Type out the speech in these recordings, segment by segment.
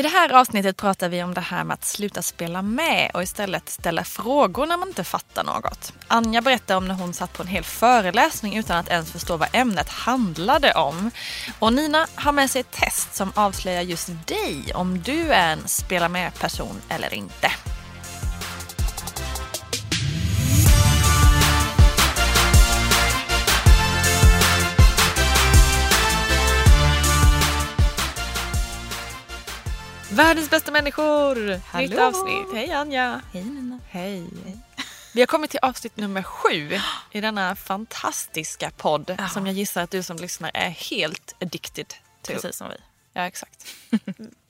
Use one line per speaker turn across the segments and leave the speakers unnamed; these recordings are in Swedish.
I det här avsnittet pratar vi om det här med att sluta spela med och istället ställa frågor när man inte fattar något. Anja berättar om när hon satt på en hel föreläsning utan att ens förstå vad ämnet handlade om. Och Nina har med sig ett test som avslöjar just dig om du är en spela med-person eller inte. Världens bästa människor!
Hallå.
Nytt avsnitt. Hej Anja!
Hej Nina.
Hej. Vi har kommit till avsnitt nummer sju i denna fantastiska podd
Ja.
som jag gissar att du som lyssnar är helt addicted till.
Precis som vi.
Ja, exakt.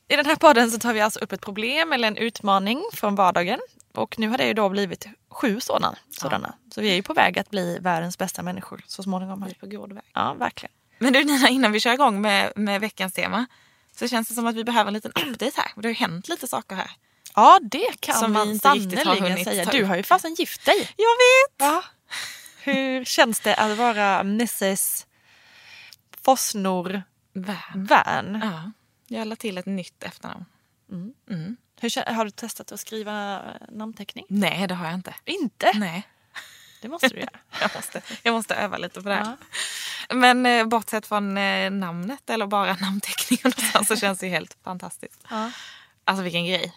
I den här podden så tar vi alltså upp ett problem eller en utmaning från vardagen. Och nu har det ju då blivit sju sådana. sådana. Så vi är ju på väg att bli världens bästa människor så småningom.
Vi är på god väg.
Ja, verkligen.
Men du Nina, innan vi kör igång med, med veckans tema så känns det som att vi behöver en liten update här. Det har ju hänt lite saker här.
Ja, det kan
Som
man
inte riktigt har
sannerligen säga. Du har ju fasen gift dig.
Jag vet!
Ja. Hur känns det att vara Nisses Fossnor
Vän.
vän?
Ja, jag la till ett nytt efternamn. Mm.
Hur, kän- har du testat att skriva namnteckning?
Nej, det har jag inte.
Inte?
Nej,
Det måste du göra.
jag måste, jag måste öva lite på det. här.
Ja.
Men eh, bortsett från eh, namnet eller bara namnteckningen så känns det ju helt fantastiskt.
Ja.
Alltså vilken grej.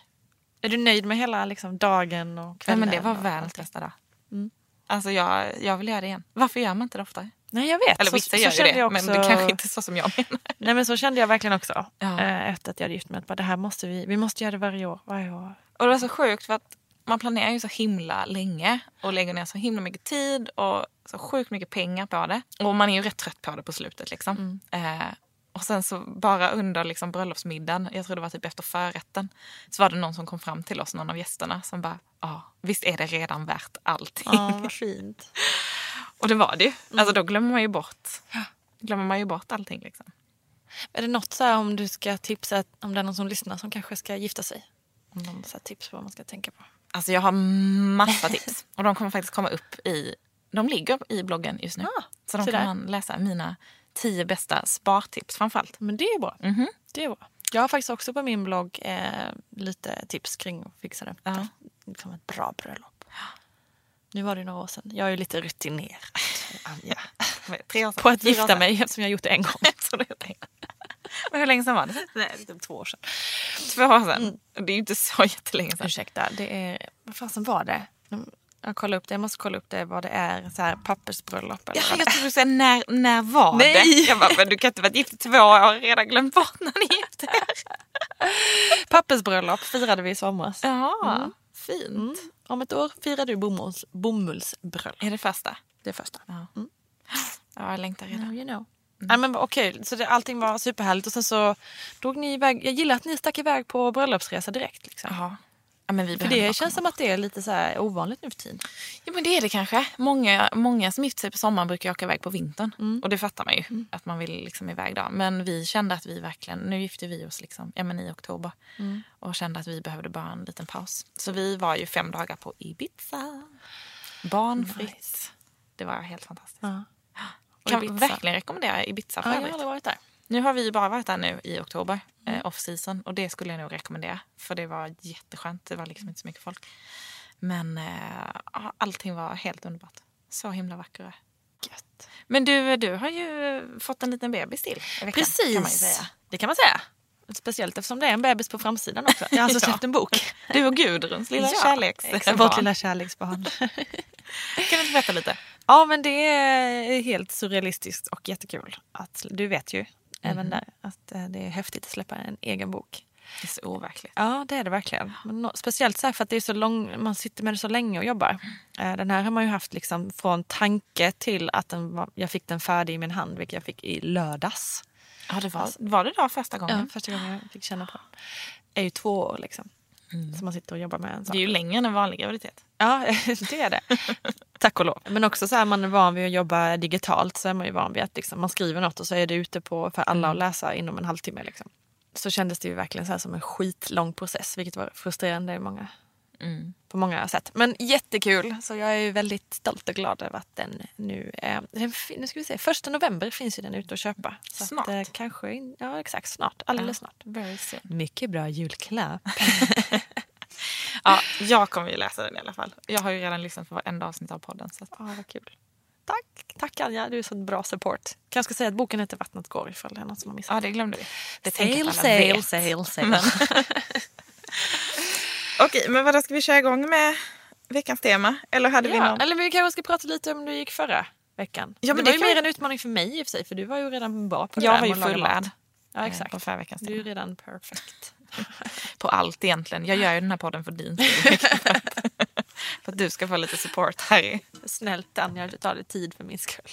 Är du nöjd med hela liksom, dagen och kvällen?
men det var
och
världens bästa dag.
Mm.
Alltså jag, jag vill göra det igen. Varför gör man inte det oftare?
Nej jag vet.
Eller
så,
vissa
så
gör ju
kände
det,
jag
men
också-
det kanske inte är så som jag menar.
Nej men så kände jag verkligen också.
Ja.
Eh, efter att jag hade gift mig. Att bara, det här måste vi, vi måste göra det varje år. Varje år.
Och det var så sjukt för att man planerar ju så himla länge och lägger ner så himla mycket tid och så sjukt mycket pengar på det. Och man är ju rätt trött på det på slutet liksom. Eh, och sen så bara under liksom bröllopsmiddagen, jag tror det var typ efter förrätten, så var det någon som kom fram till oss, någon av gästerna, som bara ja, visst är det redan värt allting.
Ja, vad fint.
Och det var det ju. Alltså då glömmer man ju bort, glömmer man ju bort allting liksom.
Är det något så här om du ska tipsa, om det är någon som lyssnar som kanske ska gifta sig? Om någon så tips på vad man ska tänka på?
Alltså jag har massa tips och de kommer faktiskt komma upp i, de ligger i bloggen just nu.
Ah,
så de
så
kan
där.
man läsa mina tio bästa spartips framförallt.
Men det är bra.
Mhm.
Det är bra. Jag har faktiskt också på min blogg eh, lite tips kring att fixa det.
Ja.
Liksom ett bra bröllop. Nu var det några år sedan. Jag är ju lite rutinerad. Anja.
Tre år sedan.
På att gifta mig eftersom jag gjort det en gång.
hur länge sedan var det?
Nej, typ två år sedan.
Två år sedan. Det är ju inte så jättelänge sedan.
Ursäkta, det är... Vad fasen var det? Jag, kollar upp det. jag måste kolla upp det vad det är. Så här, pappersbröllop eller
Ja, jag trodde du säga när, när var
Nej.
det? Jag bara, men du kan inte varit gift i två år och redan glömt bort när ni gifte er.
Pappersbröllop firade vi i somras.
Ja, fint.
Mm. Om ett år firar du bomulls, bomullsbröllop.
Är det första?
Det är första.
Ja. Ja, jag längtar redan.
Now you know. Nej, men okej, så det, allting var superhärligt och sen så drog ni iväg. Jag gillar att ni stack iväg på bröllopsresa direkt. Liksom.
Jaha. Ja, men vi
För det känns som att det är lite så ovanligt nu för tiden.
Ja men det är det kanske. Många, många som gifter sig på sommaren brukar åka iväg på vintern.
Mm.
Och det fattar man ju. Att man vill liksom iväg då. Men vi kände att vi verkligen, nu gifte vi oss liksom, ja, men i oktober.
Mm.
Och kände att vi behövde bara en liten paus. Så vi var ju fem dagar på Ibiza. Barnfritt.
Nice.
Det var helt fantastiskt.
Ja.
Kan verkligen rekommendera Ibiza för
Ja, jag har aldrig varit där.
Nu har vi bara varit där nu i oktober,
Mm.
eh, off season. Och det skulle jag nog rekommendera. För det var jätteskönt. Det var liksom inte så mycket folk. Men eh, allting var helt underbart. Så himla vackra.
Gött.
Men du, du har ju fått en liten bebis till i veckan.
Precis.
Kan man ju säga.
Det kan man säga. Speciellt eftersom det är en bebis på framsidan också. Jag har alltså
Ja.
släppt en bok.
Du och Gudruns lilla
Ja,
kärleks.
Vårt lilla kärleksbarn.
Kan du inte berätta lite?
Ja men det är helt surrealistiskt och jättekul. Att, du vet ju även där att eh, det är häftigt att släppa en egen bok.
Det är så overkligt.
Ja, det är det verkligen. Men speciellt så för att det är så lång, man sitter med det så länge och jobbar. Eh, Den här har man ju haft liksom från tanke till att den jag fick den färdig i min hand, vilket jag fick i lördags.
Ja, det var, var det då första gången?
Ja, första gången jag fick känna på den. är ju två år liksom. Så man sitter och jobbar med en sak.
Det är ju längre än en vanlig graviditet.
Ja, det är det. Tack och lov. Men också så här, man är van vid att jobba digitalt så är man ju van vid att liksom, man skriver något och så är det ute på för alla att läsa inom en halvtimme. Liksom. Så kändes det ju verkligen så här som en skitlång process vilket var frustrerande i många, på många sätt. Men jättekul så jag är ju väldigt stolt och glad över att den nu är... Den, nu ska vi se, första november finns ju den ute att köpa. Så
Snart.
Att, eh, kanske, ja exakt snart, alldeles snart.
Very soon.
Mycket bra julklapp.
Ja, jag kommer ju läsa den i alla fall. Jag har ju redan lyssnat på varenda avsnitt av podden. Så att,
Ja, vad kul. Tack, tack Anja, du är så bra support. Kanske ska säga att boken heter Vattnet går ifall det är något som har missat.
ja, det glömde vi. Det
Sail,
jag
sail,
vet.
sail, sail.
Okej, men vad ska vi köra igång med veckans tema? Eller hade vi
Ja,
någon?
eller vi kanske ska prata lite om hur det gick förra veckan.
Ja, men
det
det
var ju mer
vi-
en utmaning för mig i och för sig, för du var ju redan bra på det
Jag
där
var ju fullärd.
Ja, exakt.
På förra veckans
Du är
tema.
redan perfect.
På allt egentligen. Jag gör ju den här podden för din skull. för, att, du ska få lite support här i.
Snällt Anja, du tar dig tid för min skull.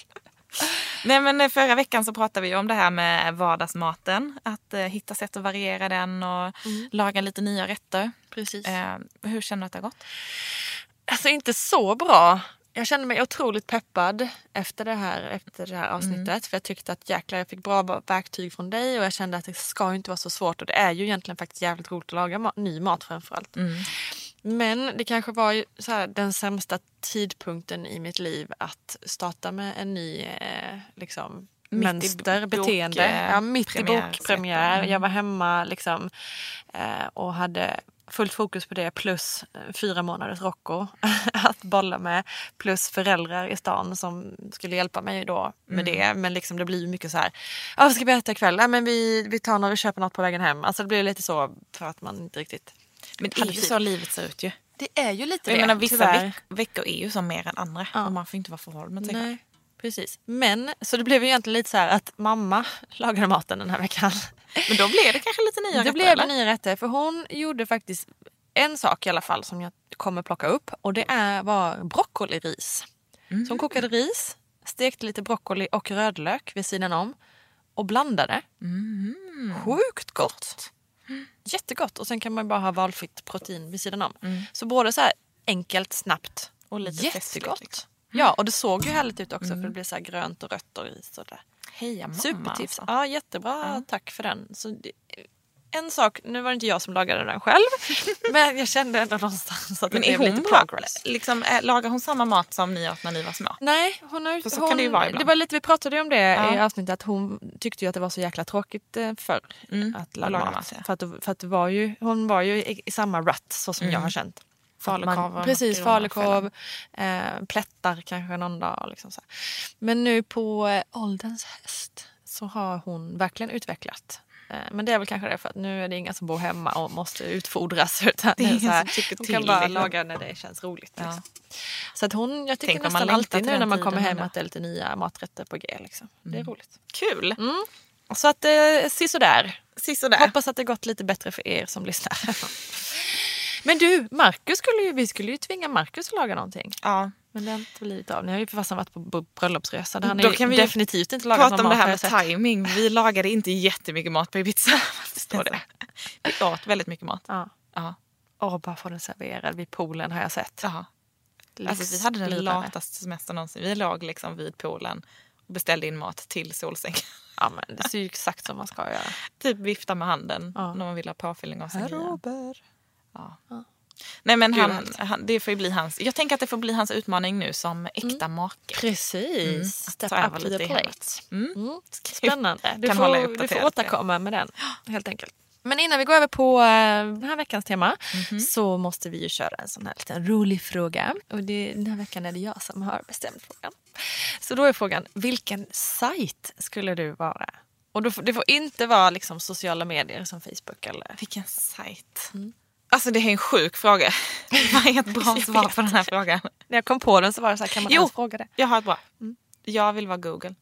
Nej men eh, förra veckan så pratade vi om det här med vardagsmaten. Att eh, hitta sätt att variera den och laga lite nya rätter.
Precis.
Eh, hur känner du att det har gått?
Alltså inte så bra. Jag kände mig otroligt peppad efter det här, efter det här avsnittet. För jag tyckte att jäklar jag fick bra verktyg från dig och jag kände att det ska inte vara så svårt. Och det är ju egentligen faktiskt jävligt roligt att laga ma- ny mat framförallt. Men det kanske var så här, den sämsta tidpunkten i mitt liv att starta med en ny eh, liksom,
Mitt
mönster, beteende.
eh,
ja, mitt i
premiär-
bokpremiär.
Mm.
Jag var hemma liksom, eh, och hade fullt fokus på det plus eh, fyra månaders Rocco att bolla med. Plus föräldrar i stan som skulle hjälpa mig då med
Mm.
det. Men liksom det blir ju mycket så här, ah, vad ska vi äta ikväll? Ja, men vi, vi tar något och köper något på vägen hem. Alltså det blir lite så för att man inte riktigt
Men det är ju
tid.
så livet ser ut ju.
Det är ju lite
Jag
det.
menar, vissa veck- veckor är ju som mer än andra.
Ja.
Och man får inte vara förhålld med.
Nej, precis. Men så det blev ju egentligen lite så här att mamma lagade maten den här veckan.
Men då blev det kanske lite nya
Det
rätter,
blev det
eller?
nya rätter för hon gjorde faktiskt en sak i alla fall som jag kommer plocka upp och det är, var broccoliris.
Mm.
Så hon kokade ris, stekte lite broccoli och rödlök vid sidan om och blandade.
Mm.
Sjukt gott! Jättegott och sen kan man bara ha valfritt protein vid sidan om. Så både så här enkelt, snabbt
Och lite
jättegott.
liksom.
Ja och det såg ju härligt ut också för det blev så grönt och rött och ris och det.
Heja mamma
Supertips.
alltså.
Ja, jättebra. Tack för den. Så det, en sak, nu var det inte jag som lagade den själv, men jag kände ändå någonstans att det
Men
blev lite progress.
Liksom, äh, lagar hon samma mat som ni åt när ni var små?
Nej, hon har
så
hon,
kan det ju vara ibland.
var lite, vi pratade ju om det
Ja.
i avsnittet att hon tyckte ju att det var så jäkla tråkigt eh, förr
Mm,
att laga
laga
mat.
mat, ja.
För att, det- för att det var ju, hon var ju i, i samma rut så som jag har känt.
Falukorv
Precis, falukorv, eh, plättar kanske någon dag. Liksom så. Men nu på eh, ålderns höst så har hon verkligen utvecklat. Eh, men det är väl kanske det för att nu är det inga som bor hemma och måste utfodras. Utan
Det är
så här, hon kan bara laga när det känns roligt.
Ja.
Liksom. Så att hon, jag tycker
Tänk
nästan alltid nu när man kommer hem att det är lite nya maträtter på G. Liksom. Det är roligt.
Kul!
Mm. Så att eh, sisådär.
Sisådär.
Hoppas att det gått lite bättre för er som lyssnar. Men du, Marcus skulle ju, vi skulle ju tvinga Marcus att laga någonting.
Ja.
Men det har inte blivit av. Ni har ju för fasen varit på bröllopsresa. där Han
Då kan vi
definitivt inte lagat
Prata om det här med
sett.
timing. Vi lagade inte jättemycket mat på Ibiza. Förstår det. Vi åt väldigt mycket mat.
Ja.
Ja.
Och bara få den serverad vid poolen har jag sett.
Ja. Alltså, vi hade den lataste semestern någonsin. Vi låg liksom vid poolen och beställde in mat till solsäng.
Ja men det ser ju exakt som man ska göra.
typ vifta med handen
Ja.
när man vill ha påfyllning av sangria.
Robert.
Ja.
Ja.
Nej men han, han, det får bli hans, jag tänker att det får bli hans utmaning nu som äkta make.
Precis.
Mm.
Step up to the plate.
Mm.
Mm. Spännande. Du får, du får återkomma med den helt enkelt. Men innan vi går över på eh, den här veckans tema
Mhm.
så måste vi ju köra en sån här liten rolig fråga. Och det, den här veckan är det jag som har bestämt frågan. Så då är frågan, vilken sajt skulle du vara? Och då det får inte vara liksom sociala medier som Facebook eller...
Vilken sajt.
Mm.
Alltså det är en sjuk fråga. Vad är ett bra svar på den här frågan?
När jag kom på den så var det så här, kan man
Jo.
ens fråga det?
Jag har ett bra.
Mm.
Jag vill vara Google.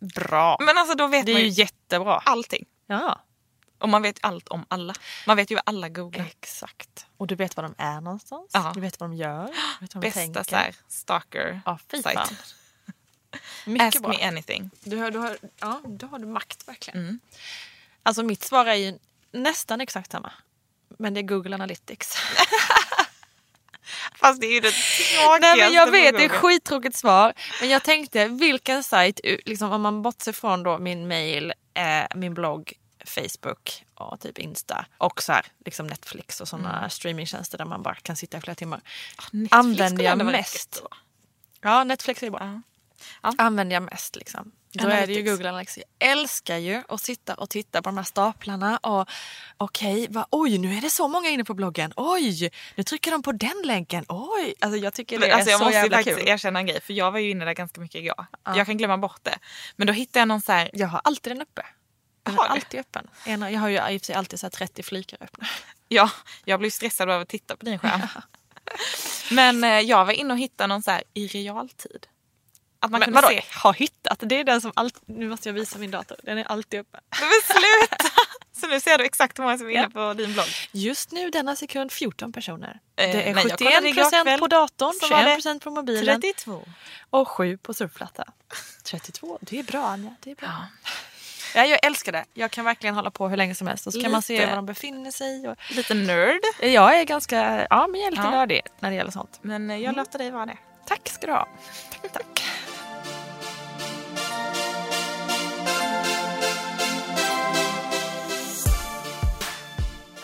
bra.
Men alltså då vet
Det
man
ju jättebra.
allting.
Ja.
Och man vet allt om alla. Man vet ju vad alla googlar.
Exakt. Och du vet var de är någonstans.
Ja.
Du vet vad de gör. Vad de
Bästa
tänker.
så här, stalker
Ja,
site.
Mycket
Ask
bra.
me anything.
Du har, du har, ja, då har du makt verkligen.
Mm.
Alltså mitt svar är ju nästan exakt samma. Men det är Google Analytics.
Fast det är ju det
Nej men jag vet, det är
Google.
skittråkigt svar. Men jag tänkte vilken sajt, liksom, om man bortser från då min mail, eh, min blogg, Facebook och typ Insta och så här, liksom Netflix och sådana streamingtjänster där man bara kan sitta i flera timmar.
Netflix
använder jag mest. Ja, Netflix är bra.
Ja. Ja.
Använder jag mest liksom. Då är det ju. Google Analytics. Jag älskar ju att sitta och titta på de här staplarna och okej, vad- oj nu är det så många inne på bloggen. Oj, nu trycker de på den länken. Oj, alltså jag tycker det
Men alltså
är
jag
så
måste
jävla
faktiskt
kul.
erkänna en grej för jag var ju inne där ganska mycket igår. Jag kan glömma bort det. Men då hittade jag någon så här,
Jag har alltid den uppe. Den
Har
alltid öppen. En- Jag har ju i och för sig alltid så här 30 flikar öppna.
ja, jag blir stressad av att titta på din skärm. Men eh, jag var inne och hittade någon så här i realtid. Att man
Men
kunde
vadå,
se.
har hittat? Det är den som alltid, nu måste jag visa min dator. Den är alltid öppen.
Men sluta! Så nu ser du exakt hur många som är inne
Ja.
på din blogg.
Just nu denna sekund 14 personer.
Eh,
det är
nej, jag kollade
71
igår kväll,
procent på datorn,
så var det
21 procent på mobilen
32.
och 7 på surfplatta. 32, det är bra Anja. Det är bra. Ja, jag älskar det. Jag kan verkligen hålla på hur länge som helst. Och så kan man se
Lite.
var de befinner sig. Och...
Lite nörd.
Jag är ganska, ja men jag är lite
Ja.
nördig när det gäller sånt.
Men eh, jag låter dig vara det.
Tack ska du ha. Tack, tack.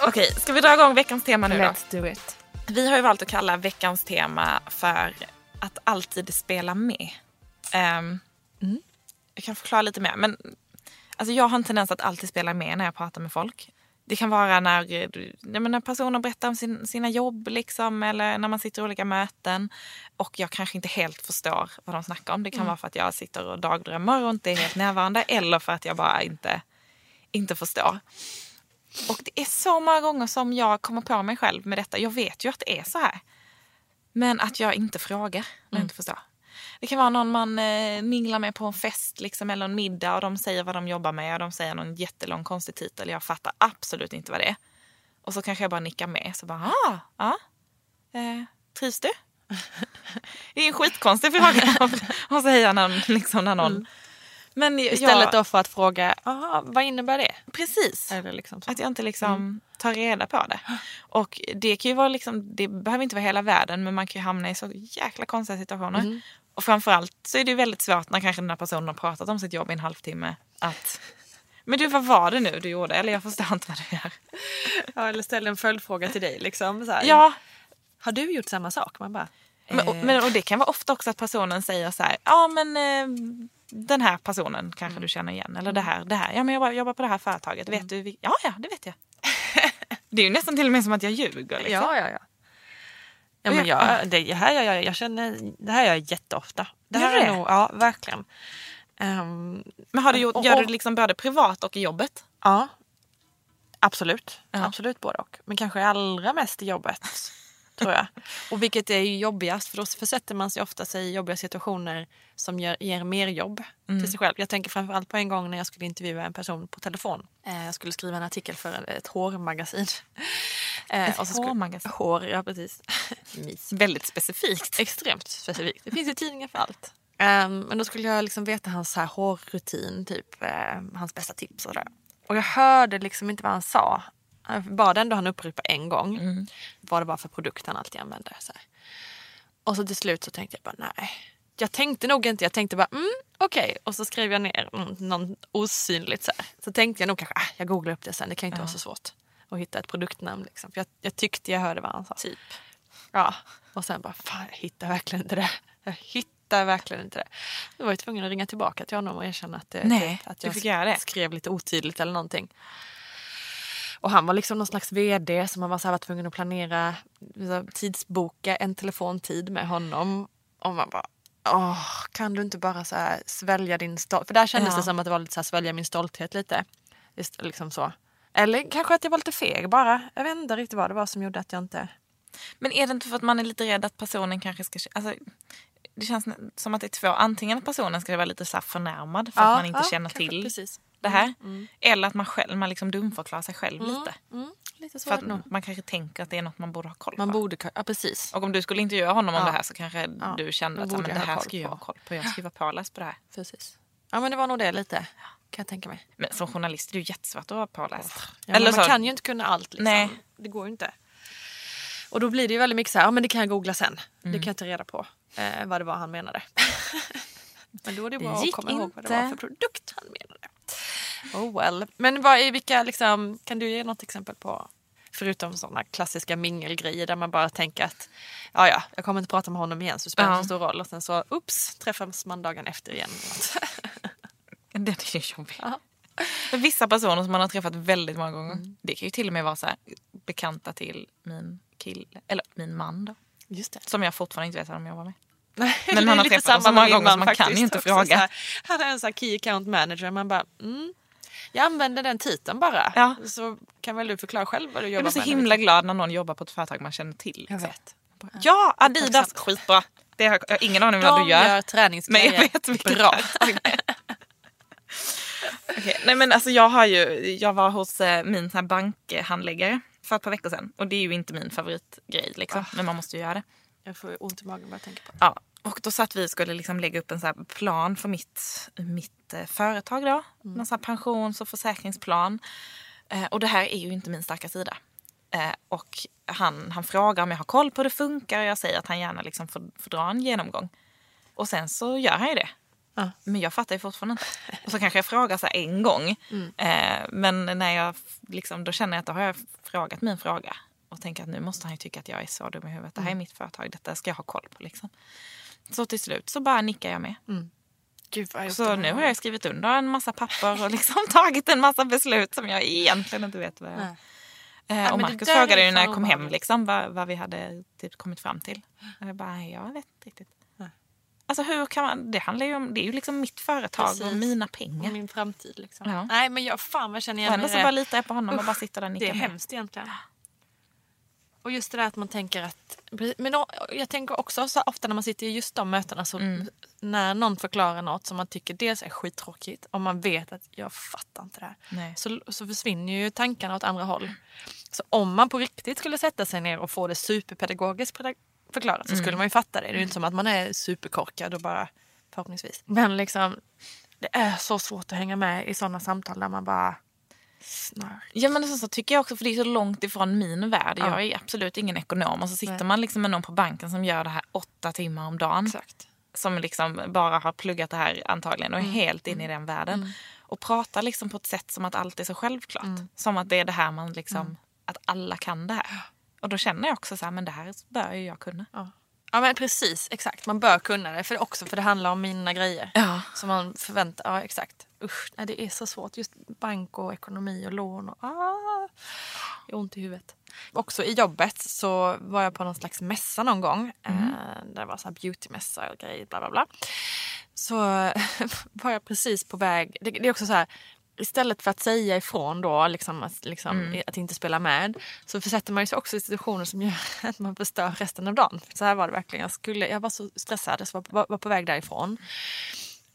Okej, ska vi dra igång veckans tema nu då?
Let's do it.
Vi har ju valt att kalla veckans tema för att alltid spela med. Ehm, Jag kan förklara lite mer. Men, alltså jag har en tendens att alltid spela med när jag pratar med folk. Det kan vara när, eh, menar, personer berättar om sin, sina jobb liksom, eller när man sitter i olika möten och jag kanske inte helt förstår vad de snackar om. Det kan vara för att jag sitter och dagdrömmer och inte är helt närvarande eller för att jag bara inte, inte förstår. Och det är så många gånger som jag kommer på mig själv med detta. Jag vet ju att det är så här. Men att jag inte frågar när jag inte förstår. Det kan vara någon man eh, minglar med på en fest liksom, eller en middag och de säger vad de jobbar med och de säger någon jättelång konstig titel. Jag fattar absolut inte vad det är. Och så kanske jag bara nickar med. Så bara, ah, ja. Eh, trivs du? det är en skitkonstig fråga att säga när, liksom, när någon... Men jag,
Istället då för att fråga, aha, vad innebär det?
Precis.
Liksom.
Att jag inte liksom tar reda på det. Och det kan ju vara liksom, det behöver inte vara hela världen men man kan ju hamna i så jäkla konstiga situationer. Och framförallt så är det ju väldigt svårt när kanske den här personen har pratat om sitt jobb i en halvtimme att men du vad var det nu du gjorde? Eller jag förstår inte vad du gör.
Ja, eller ställa en följdfråga till dig. Liksom, så här.
Ja,
Har du gjort samma sak? Man bara,
men, och,
eh,
men, och det kan vara ofta också att personen säger så här, ja men eh, den här personen kanske du känner igen. Eller det här, det här. Ja men jag jobbar, jobbar på det här företaget. Vet du? vil- Ja, ja, det vet jag. det är ju nästan till och med som att jag ljuger. Liksom.
Ja, ja, ja. Ja,
Och
men
jag-
det, här gör jag, jag känner, det här gör jag jätteofta. Det
Gör
här
du
är
det?
nog, ja verkligen. Ehm,
Men har du gjort,
Och-
gör du
och-
det liksom både privat och i jobbet?
ja, absolut.
Ja.
Absolut både och. Men kanske allra mest i jobbet. tror jag. Och vilket är ju jobbigast för då försätter man sig ofta sig i jobbiga situationer som ger, ger mer jobb till sig själv. Jag tänker framförallt på en gång när jag skulle intervjua en person på telefon. Eh, jag skulle skriva en artikel för ett hårmagasin. Eh,
Ett
och så skulle-
hårmagasin?
Hår, ja precis. Mys.
Väldigt specifikt.
Extremt specifikt. Det finns ju tidningar för allt. Ehm, men då skulle jag liksom veta hans så här hårrutin, typ ehm, hans bästa tips och sådär. Och jag hörde liksom inte vad han sa. Jag bad ändå han upprepa en gång. Vad det var för produkt han alltid använde. Så här. Och så till slut så tänkte jag bara nej. Jag tänkte nog inte, jag tänkte bara mm, okej. Och så skrev jag ner mm, någon osynligt så här. Så tänkte jag nog kanske, ah, jag googlar upp det sen, det kan inte vara så svårt. Att hitta ett produktnamn liksom. För jag, jag tyckte jag hörde vad han sa.
Typ.
Ja, och sen bara, fan jag hittar verkligen inte det. Jag hittar verkligen inte det. Då var jag tvungen att ringa tillbaka till honom och erkänna att, det,
Nej,
typ, att jag skrev lite otydligt eller någonting. Och han var liksom någon slags vd som man var, så här, var tvungen att planera, tidsboka en telefontid med honom. Och man bara, åh, kan du inte bara så här, svälja din stolthet? För där kändes
Ja.
det som att det var lite så här, svälja min stolthet lite. Just, liksom så. Eller kanske att jag var lite feg bara. Jag vet inte riktigt vad det var som gjorde att jag inte...
Men är det inte för att man är lite rädd att personen kanske ska... Alltså, det känns som att det är två. Antingen att personen ska vara lite så förnärmad för att man inte känner
kanske,
till
Precis.
Det här. Eller att man, själv, man liksom dumförklarar sig själv lite.
Mm. Lite så
För
det
att man kanske tänker att det är något man borde ha koll
Man
på.
borde, ja precis.
Och om du skulle intervjua honom om
Ja.
det här så kanske
Ja,
du kände att så, men det här ska jag ha koll på. Jag ska vara påläst på det här.
precis. Ja men det var nog det lite. Kan jag tänka mig.
Men som journalist är det ju jättesvårt att vara påläst.
Ja, men man kan ju inte kunna allt. Liksom.
Nej.
Det går ju inte. Och då blir det ju väldigt mycket så här, ja men det kan jag googla sen. Det
Mm.
kan jag ta reda på eh, vad det var han menade. men då är det bra att
gick
komma ihåg vad det
inte.
var för produkt han menade. Oh well. Men vad är vilka, liksom, kan du ge något exempel på? Förutom sådana klassiska mingelgrejer där man bara tänker att ja, ja, jag kommer inte prata med honom igen så det spelar
Ja.
inte så stor roll. Och sen så ups, träffas man dagen efter igen.
Den är jobbig.
Ja.
Vissa personer som man har träffat väldigt många gånger.
Mm.
Det kan ju till och med vara så här, bekanta till min kille, eller min man då.
Just det.
Som jag fortfarande inte vet vem de jobbar med.
Nej,
Men
det
man har träffat dem så många gånger så
man
man kan ju inte fråga.
här. Han är en sån här key account manager. Man bara, mm, jag använder den titeln bara.
Ja.
Så kan väl du förklara själv vad du
Jag
jobbar
blir så
med.
himla glad när någon jobbar på ett företag man känner till.
Jag
liksom.
vet.
Ja, Adidas, skitbra. Det har jag har ingen aning om vad
De
du gör.
gör
Men
träningsgrejer.
jag vet vilket
Bra.
Okej, Nej men alltså jag har ju, jag var hos eh, min här bankhandläggare för ett par veckor sedan. Och det är ju inte min favoritgrej liksom. Men man måste ju göra det.
Jag får ont i magen bara jag tänker på det.
Ja, och då satt vi och skulle liksom lägga upp en så plan för mitt, mitt eh, företag då. Någon sån här pensions och försäkringsplan. Eh, och det här är ju inte min starka sida. Eh, och han, han frågar om jag har koll på hur det funkar och jag säger att han gärna liksom får, får dra en genomgång. Och sen så gör han ju det.
Ja.
Men jag fattar ju fortfarande inte. Och så kanske jag frågar så en gång. Eh, men när jag liksom, då känner jag att då har jag frågat min fråga. Och tänker att nu måste han ju tycka att jag är så dum i huvudet. Det här är mitt företag, detta ska jag ha koll på. Liksom. Så till slut så bara nickar jag med.
Gud vad jag
Så nu har jag skrivit under en massa papper och liksom tagit en massa beslut som jag egentligen inte vet vad jag...
Nej.
Eh, och
det
Markus
är
frågade ju när jag kom hem liksom, vad, vad vi hade typ kommit fram till. Och jag bara, jag vet inte riktigt.
Nej.
Alltså hur kan man, det handlar ju om, det är ju liksom mitt företag och
Precis.
mina
Och
pengar.
min framtid liksom.
Ja.
Nej men jag fan vad känner
Och
igen
ändå
mig
så
i
bara
det.
litar jag på honom och
Usch,
bara sitter där och
Det
nickar
är
med.
hemskt egentligen. Och just det där att man tänker att... Men jag tänker också så ofta när man sitter i just de mötena så
Mm.
när någon förklarar något som man tycker dels är skittråkigt och man vet att jag fattar inte det här.
Nej.
Så, så försvinner ju tankarna åt andra håll. Så om man på riktigt skulle sätta sig ner och få det superpedagogiskt peda- förklarat så
Mm.
skulle man ju fatta det. Det är ju inte som att man är superkorkad och bara förhoppningsvis. Men liksom det är så svårt att hänga med i sådana samtal där man bara snör.
Ja men så, så tycker jag också för det är så långt ifrån min värld.
Ja.
Jag är absolut ingen ekonom och så sitter
Nej.
man liksom med någon på banken som gör det här åtta timmar om dagen.
Exakt.
Som liksom bara har pluggat det här antagligen och
Mm.
är helt inne i den världen. Och pratar liksom på ett sätt som att allt är så självklart.
Mm.
Som att det är det här man liksom, att alla kan det här. Och då känner jag också så här, men det här bör ju jag kunna.
Ja. ja men precis, exakt. Man bör kunna det. För också för det handlar om mina grejer.
Ja.
Som man förväntar, ja exakt. Usch, nej, det är så svårt. Just bank och ekonomi och lån och ah, är ont i huvudet. Också i jobbet så var jag på någon slags mässa någon gång. Eh, där det var så här beautymässa och grejer, bla bla bla. Så var jag precis på väg, det, det är också så här Istället för att säga ifrån då, liksom, att, liksom, att inte spela med, så försätter man sig också i situationer som gör att man förstör resten av dagen. Så här var det verkligen. Jag, skulle, jag var så stressad, så var, var, var på väg därifrån.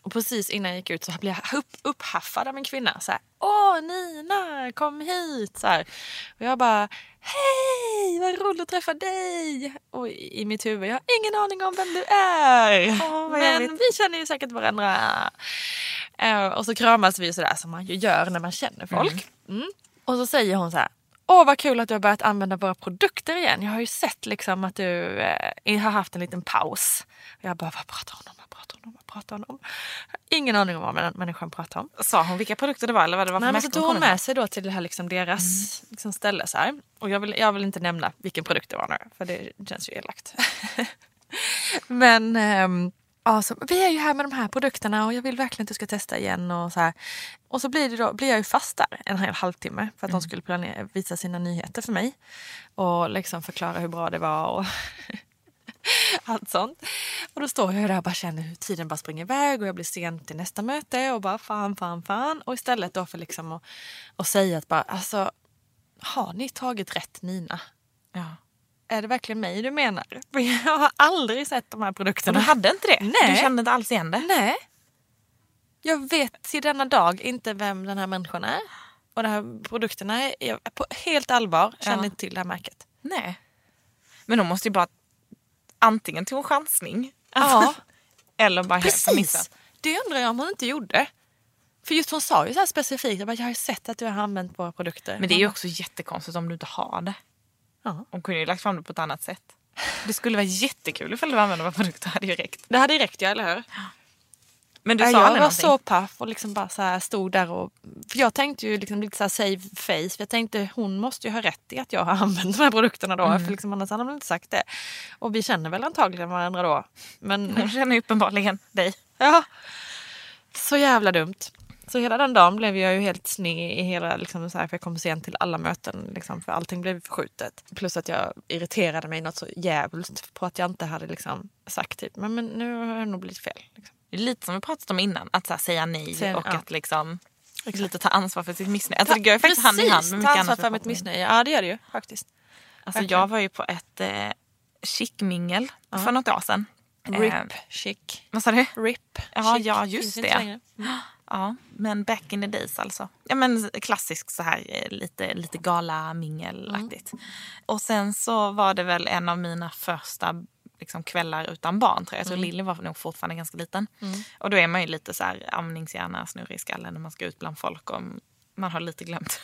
Och precis innan jag gick ut så blev jag upp, upphaffad av en kvinna. Så här, Åh Nina, kom hit! Så här. Och jag bara, hej, vad roligt att träffa dig! Och i, i mitt huvud, jag har ingen aning om vem du är.
Vad
Men vi känner ju säkert varandra. Eh, och så kramas vi sådär som man ju gör när man känner folk. Mm. Och så säger hon så här, Åh vad kul att du har börjat använda våra produkter igen. Jag har ju sett liksom att du eh, har haft en liten paus. Och jag bara, vad pratar hon om? Pratar hon om? Vad pratar hon om? Ingen aning om vad den människan pratar om.
Sa hon vilka produkter det var eller vad det var
Nej, men så tog
hon
med sig då till det här liksom deras liksom ställe. Så här. Och jag vill, jag vill inte nämna vilken produkt det var nu, för det känns ju elakt. men ehm, ja, så, vi är ju här med de här produkterna och jag vill verkligen att du ska testa igen. Och så, här. Och så blir, det då, blir jag ju fast där en hel halvtimme för att de skulle planera, visa sina nyheter för mig. Och liksom förklara hur bra det var. Och allt sånt. Och då står jag där och bara känner hur tiden bara springer iväg och jag blir sen till nästa möte och bara fan, fan, fan. Och istället då för liksom att, att säga att bara alltså har ni tagit rätt Nina?
Ja.
Är det verkligen mig du menar? För jag har aldrig sett de här
Och
produkterna.
du hade inte det?
Nej.
Du kände inte alls igen det?
Nej. Jag vet till denna dag inte vem den här människan är. Och de här produkterna är på helt allvar känner
Ja.
inte till det här märket.
Nej. Men hon måste ju bara antingen tog en chansning
Ja,
eller bara helt missat.
Det undrar jag om hon inte gjorde. För just hon sa ju så specifikt, jag, bara, jag har ju sett att du har använt våra produkter.
Men det är ju också jättekonstigt om du inte har det.
Ja.
Hon kunde ju lagt fram det på ett annat sätt. Det skulle vara jättekul ifall du använde våra produkter. hade ju räckt.
Det hade ju räckt, ja, eller hur?
Men du
Ja,
sa
jag var
någonting.
så paff och liksom bara så här stod där och... För jag tänkte ju liksom lite så här save face. För jag tänkte hon måste ju ha rätt i att jag har använt de här produkterna då.
Mm.
För liksom annars hade hon inte sagt det. Och vi känner väl antagligen varandra då. Men
Hon känner ju uppenbarligen dig.
ja, så jävla dumt. Så hela den dagen blev jag ju helt sned i hela, liksom så här, för jag kom sent till alla möten. Liksom, för allting blev förskjutet. Plus att jag irriterade mig något så jävligt på att jag inte hade liksom sagt typ, men, men nu har det nog blivit fel. Liksom.
Det är lite som vi pratat om innan, att här, säga nej
Säga-
och
ja.
att liksom lite ta ansvar för sitt missnöje. Alltså, det går ju faktiskt hand i hand med mycket
ta ansvar för mitt missnöje. Ja det gör det ju faktiskt.
Alltså,
Verkligen.
jag var ju på ett eh, chic-mingel för något år sedan. Eh,
RIP, chic.
vad sa du?
RIP,
Ja,
chic.
ja,
Finns
just
inte
det. Ja, men back in the days alltså. Ja men klassisk så här eh, lite, lite gala-mingelaktigt. Och sen så var det väl en av mina första liksom, kvällar utan barn tror jag. Jag tror Lilly var nog fortfarande ganska liten. Och då är man ju lite så här amningshjärna, snurrig i skallen när man ska ut bland folk och man har lite glömt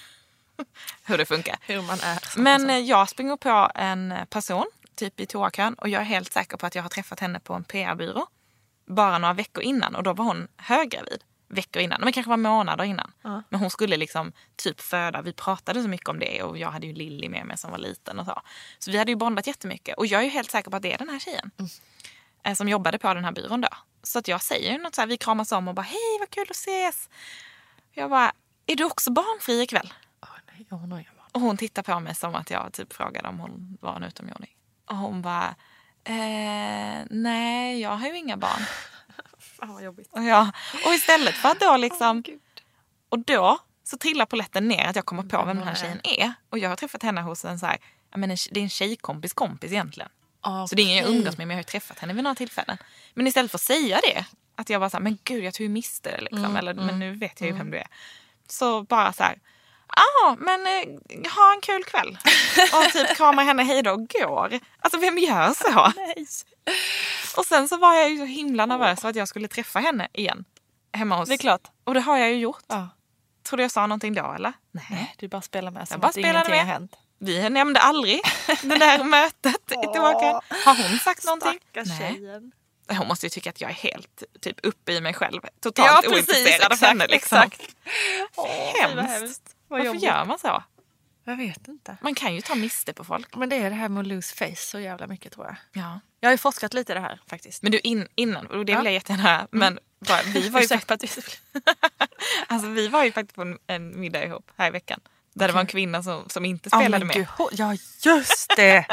hur det funkar.
Hur man är.
Men eh, jag springer på en person, typ i toakön, och jag är helt säker på att jag har träffat henne på en PR-byrå bara några veckor innan och då var hon höggravid. Veckor innan, men kanske var månader innan. Men hon skulle liksom typ föda. Vi pratade så mycket om det och jag hade ju Lilly med mig som var liten och så. Så vi hade ju bondat jättemycket och jag är ju helt säker på att det är den här tjejen. eh, Som jobbade på den här byrån då. Så att jag säger ju något så här, vi kramas om och bara hej vad kul att ses. Jag bara, är du också barnfri ikväll?
Åh, nej, hon har inga barn.
Och hon tittar på mig som att jag typ frågade om hon var en utomjording. Och hon bara, eh, nej jag har ju inga barn.
Fan vad jobbigt.
Och, jag, och istället för att då liksom, och då så trillar polletten ner att jag kommer på vem den här tjejen är. Och jag har träffat henne hos en så här, ja, men en, det är en tjejkompis kompis egentligen. Så det är ingen jag umgås med men jag har ju träffat henne vid några tillfällen. Men istället för att säga det, att jag bara så här, men gud jag tog ju miste det liksom. Eller men nu vet jag ju vem du är. Så bara så här, ja men eh, ha en kul kväll. Och typ kramar henne hej då och går. Alltså vem gör så?
Nej.
Och sen så var jag ju så himla nervös för att jag skulle träffa henne igen. Hemma hos...
Det är klart.
Och det har jag ju gjort.
Ja.
Tror du jag sa någonting då eller?
Nej, du bara spelar med som
bara
att
spelade
ingenting
med.
har hänt.
Vi nämnde aldrig det där mötet tillbaka. Har hon sagt någonting?
Stackars
Nej.
tjejen.
Hon måste ju tycka att jag är helt typ uppe i mig själv. Totalt ointresserad av henne. Liksom.
Exakt.
Hemskt.
Vad
Varför
jobbigt.
gör man så?
Jag vet inte.
Man kan ju ta miste på folk.
Men det är det här med att lose face så jävla mycket tror jag.
Ja.
Jag har ju forskat lite i det här faktiskt.
Men du in, innan, och det vill
Ja.
jag jättegärna höra, men bara, vi, var ju,
du...
alltså, vi var ju faktiskt på en, en middag ihop här i veckan. Där det var en kvinna som, som inte spelade
men
med.
gud, ja just det!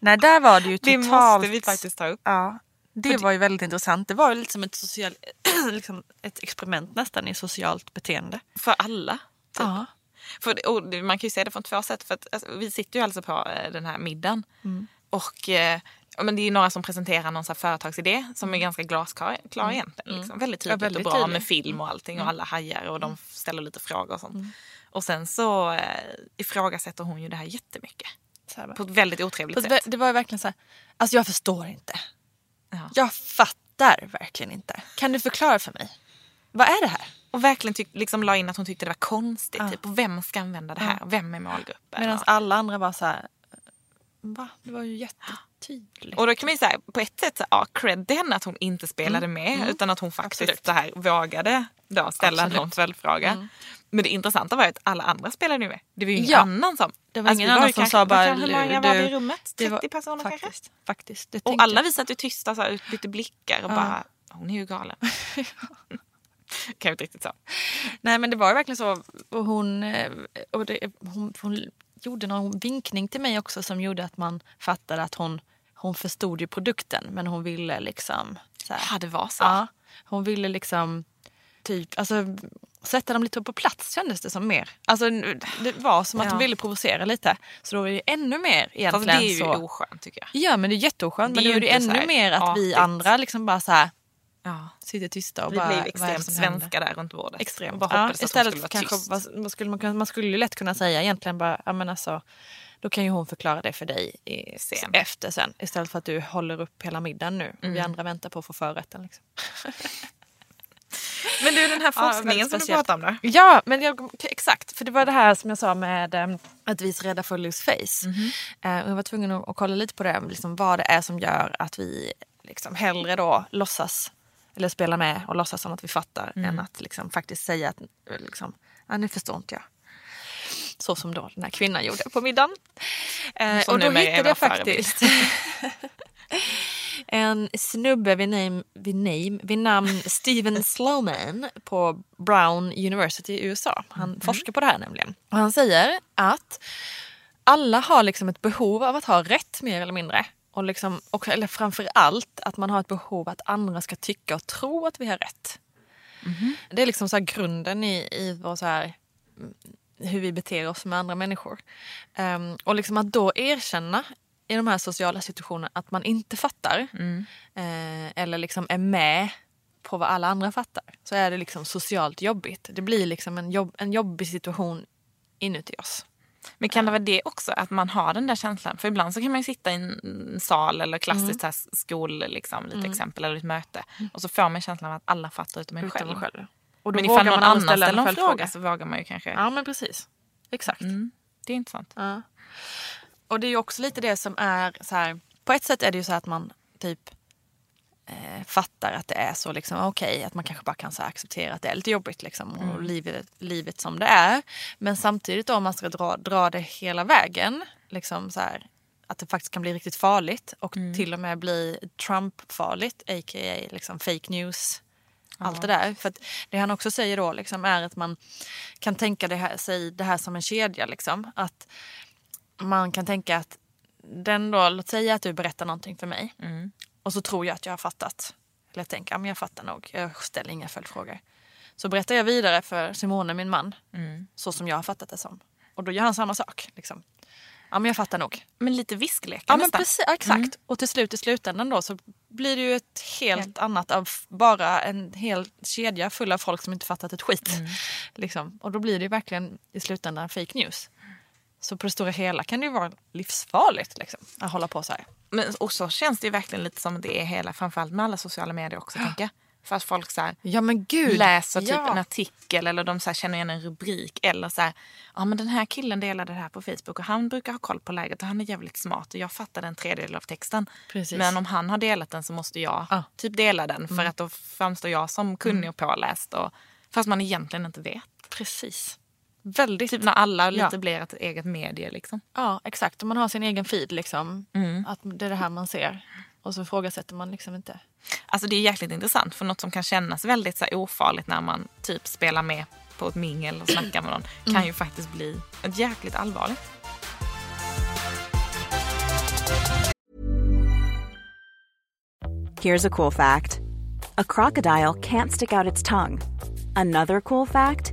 Nej där var det ju
det
totalt...
måste vi faktiskt ta upp.
Ja, det var ju väldigt intressant. Det var ju lite som ett, social, liksom ett experiment nästan i socialt beteende.
För alla. Typ.
Ja.
För, det- man kan ju se det från två sätt. För att, alltså, vi sitter ju alltså på eh, den här middagen.
Mm.
Och eh, men det är några som presenterar någon så här företagsidé som är ganska glasklar klar egentligen. Liksom. Väldigt
Mm. Ja,
tydligt
väldigt
och bra
tydlig.
med film och allting och alla hajar och de ställer lite frågor och sånt. Och sen så eh, ifrågasätter hon ju det här jättemycket.
Så.
På ett väldigt otrevligt sätt.
det var ju verkligen så här, alltså jag förstår inte.
Ja.
Jag fattar verkligen inte. Kan du förklara för mig? Vad är det här?
Och verkligen tyck, liksom la in att hon tyckte det var konstigt.
Ja.
Typ, och vem ska använda det här? Vem är målgruppen?
Medan alla andra var så här, va? Det var ju jättetydligt.
Och då kan man ju säga på ett sätt, så, ja, cred henne att hon inte spelade med utan att hon faktiskt
Mm. Absolut.
det här, vågade då ställa
Absolut.
någon följdfråga. Men det intressanta var ju att alla andra spelade ju med. Det var ju ingen
Ja.
annan som...
Det var ingen
vi
annan som
kanske-
sa bara,
Hur många var vi i rummet?
Det
30
var-
personer kanske?
faktiskt, Faktiskt. Det
Och alla
jag.
vi satt ju tysta så här, utbytte blickar och bara, hon är ju galen. kan ju inte riktigt så.
Nej men det var ju verkligen så. Och hon, eh, och det, hon, hon gjorde någon vinkning till mig också som gjorde att man fattade att hon, hon förstod ju produkten men hon ville liksom... Så här,
Ja, det var så.
ja, hon ville liksom typ, alltså sätta dem lite på plats kändes det som mer. Alltså det var som att
Ja.
de ville provocera lite. Så då var det ju ännu mer
Fast
egentligen
det är ju
så.
oskönt tycker jag.
Ja men det är jätteoskönt. Men då är det ännu mer att vi
artigt.
andra liksom bara så här.
Ja.
sitter tysta och
Vi
bara...
blev
är det
extremt svenska där runt bordet.
Extremt.
Bara
Ja,
att
istället
vara
kanske, vad skulle man, man skulle ju lätt kunna säga egentligen bara, ja men alltså, då kan ju hon förklara det för dig i,
Sen.
efter sen. Istället för att du håller upp hela middagen nu. och Vi andra väntar på att få förrätten. Liksom.
Men du, den här
Ja,
forskningen
väldigt
som du pratade om då?
Ja, men jag, exakt. För det var det här som jag sa med eh, att vi är så rädda för att lose face. Eh, och jag var tvungen att, att kolla lite på det, liksom, vad det är som gör att vi liksom, hellre då låtsas eller spela med och låtsas som att vi fattar än att liksom, faktiskt säga att eh, liksom, ah, nu förstår inte jag. Så som då den här kvinnan gjorde på middagen. Eh, och då hittade jag faktiskt en snubbe vid, name, vid, name, vid namn Steven Slowman på Brown University i USA. Han forskar på det här nämligen. Och han säger att alla har liksom ett behov av att ha rätt mer eller mindre. Och liksom, och, eller framför allt att man har ett behov att andra ska tycka och tro att vi har rätt. Det är liksom så grunden i, i vår så här, mm, hur vi beter oss med andra människor. Ehm, och liksom att då erkänna i de här sociala situationerna att man inte fattar eh, eller liksom är med på vad alla andra fattar så är det liksom socialt jobbigt. Det blir liksom en, jobb, en jobbig situation inuti oss.
Men kan det vara det också, att man har den där känslan? För ibland så kan man ju sitta i en sal eller klassiskt här skol, liksom, lite exempel, eller ett möte. Och så får man känslan av att alla fattar utom en själv.
själv. Och då
Men ifall någon annan ställer
en
fråga
följdfråga.
så vågar man ju kanske.
Ja men precis. Exakt.
Mm, det är intressant.
Ja. Och det är ju också lite det som är så här. På ett sätt är det ju så att man typ eh, fattar att det är så liksom okej att man kanske bara kan så acceptera att det är lite jobbigt liksom och livet, livet som det är. Men samtidigt om man ska dra, dra det hela vägen liksom så här att det faktiskt kan bli riktigt farligt och till och med bli Trump-farligt, a.k.a. liksom fake news. Allt det där. För det han också säger då liksom är att man kan tänka det här, sig det här som en kedja. Liksom. Att man kan tänka att den då, låt säga att du berättar någonting för mig och så tror jag att jag har fattat. Eller jag tänker, ja men jag fattar nog, jag ställer inga följdfrågor. Så berättar jag vidare för Simone, min man, så som jag har fattat det som. Och då gör han samma sak. Liksom. Ja men jag fattar nog.
Men lite visklekar
Ja men
nästan.
precis, exakt. Och till slut i slutändan då så blir det ju ett helt annat av bara en hel kedja full av folk som inte fattat ett skit. Liksom. Och då blir det verkligen i slutändan fake news. Så på det stora hela kan det ju vara livsfarligt liksom, att hålla på så här.
Men, och så känns det ju verkligen lite som det är hela, framförallt med alla sociala medier också. tänker jag. För att folk så här,
Ja
läser typ
ja.
en artikel eller de så här känner igen en rubrik. Eller så här, ja men den här killen delade det här på Facebook och han brukar ha koll på läget och han är jävligt smart och jag fattar en tredjedel av texten.
Precis.
Men om han har delat den så måste jag
Ja.
typ dela den för att då framstår jag som kunnig och påläst. Och, fast man egentligen inte vet.
Precis. Väldigt.
Typ när alla lite
Ja.
blir ett eget medie liksom.
Ja exakt. Om man har sin egen feed liksom.
Mm.
Att det är det här man ser. Och så ifrågasätter man liksom inte.
Alltså det är jäkligt intressant för något som kan kännas väldigt så här, ofarligt när man typ spelar med på ett mingel och snackar med någon kan ju faktiskt bli ett jäkligt allvarligt.
Here's a cool fact a crocodile can't stick out its tongue. Another cool fact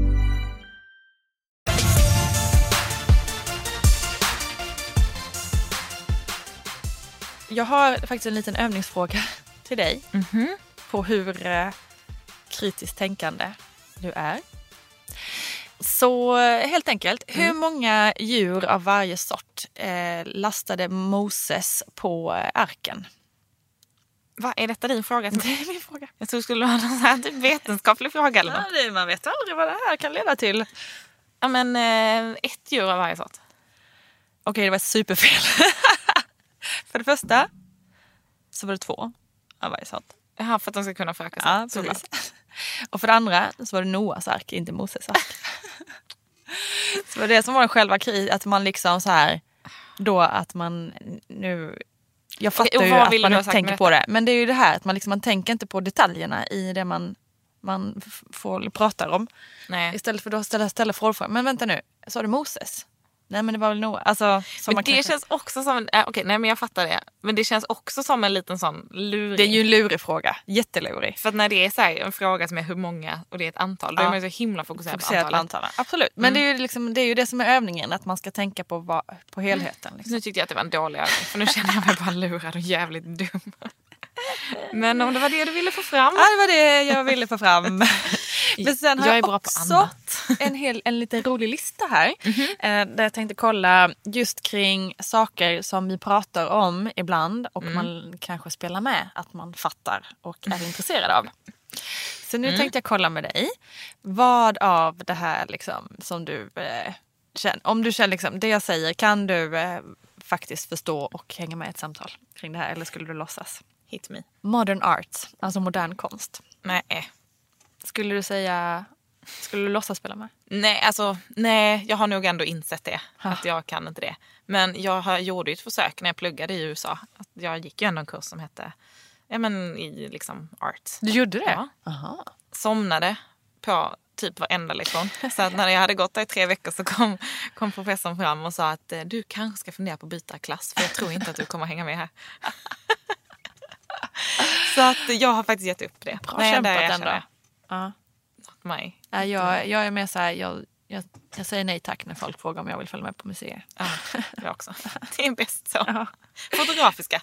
Jag har faktiskt en liten övningsfråga till dig. På hur eh, kritiskt tänkande du är. Så eh, helt enkelt, hur många djur av varje sort eh, lastade Moses på eh, arken?
Vad är detta din fråga?
Det är min fråga.
Jag tror det skulle vara någon här typ vetenskaplig fråga eller något.
Ja, man vet aldrig vad det här kan leda till.
Ja, men eh, ett djur av varje sort.
Okej, det var superfel. för det första så var det två av varje sort.
Jaha, för att de ska kunna föröka sig.
Ja,
såklart.
precis. Och för det andra så var det Noas ark, inte Moses ark. så det var det som var själva kriget, att man liksom så här, då att man nu, jag fattar
och
ju att man inte tänker på det, men det är ju det här att man, liksom, man tänker inte på detaljerna i det man, man får pratar om.
Nej.
Istället för att ställa, ställa frågor, men vänta nu, sa du Moses? Nej men det var väl Noa. Alltså,
Men det
kanske-
känns också som en... Äh, Okej, nej men jag fattar det. Men det känns också som en liten sån luring.
det är ju en lurig fråga, jättelurig.
För att när det är så här, en fråga som är hur många och det är ett antal, då
Ja.
är man ju så himla fokuserad,
Fokuserat
på
på
antalet.
antalet. Absolut. Men det, är ju liksom, det är ju det som är övningen, att man ska tänka på, vad, på helheten. Liksom.
Nu tyckte jag att det var en dålig övning för nu känner jag mig bara lurad och jävligt dum. Men om det var det du ville få fram.
Ja, det var det jag ville få fram. Men sen har
Jag
jag, också en, hel, en liten rolig lista här. eh, där jag tänkte kolla just kring saker som vi pratar om ibland och man kanske spelar med att man fattar och är intresserad av. Så nu tänkte jag kolla med dig. Vad av det här liksom, som du eh, känner, om du känner liksom, det jag säger, kan du eh, faktiskt förstå och hänga med i ett samtal kring det här eller skulle du låtsas?
Hit me.
Modern art, alltså modern konst.
Nej.
Skulle du säga, skulle du låtsas spela med?
Nej, alltså, nej, jag har nog ändå insett det. Att jag kan inte det. Men jag har, gjorde ju ett försök när jag pluggade i USA. Att Jag gick ju ändå en kurs som hette ja, men, i liksom art.
Du gjorde det?
Ja.
Aha.
somnade på typ varenda lektion. Så att när jag hade gått där i tre veckor så kom, kom professorn fram och sa att eh, du kanske ska fundera på att byta klass för jag tror inte att du kommer hänga med här. Så att jag har faktiskt gett upp det.
Bra
Nej,
kämpat ändå. Ja.
Not my.
Ja, jag, jag är mer så här, jag, jag, jag säger nej tack när folk frågar om jag vill följa med på museer.
Ja, jag också. Det är bäst så.
Ja.
Fotografiska.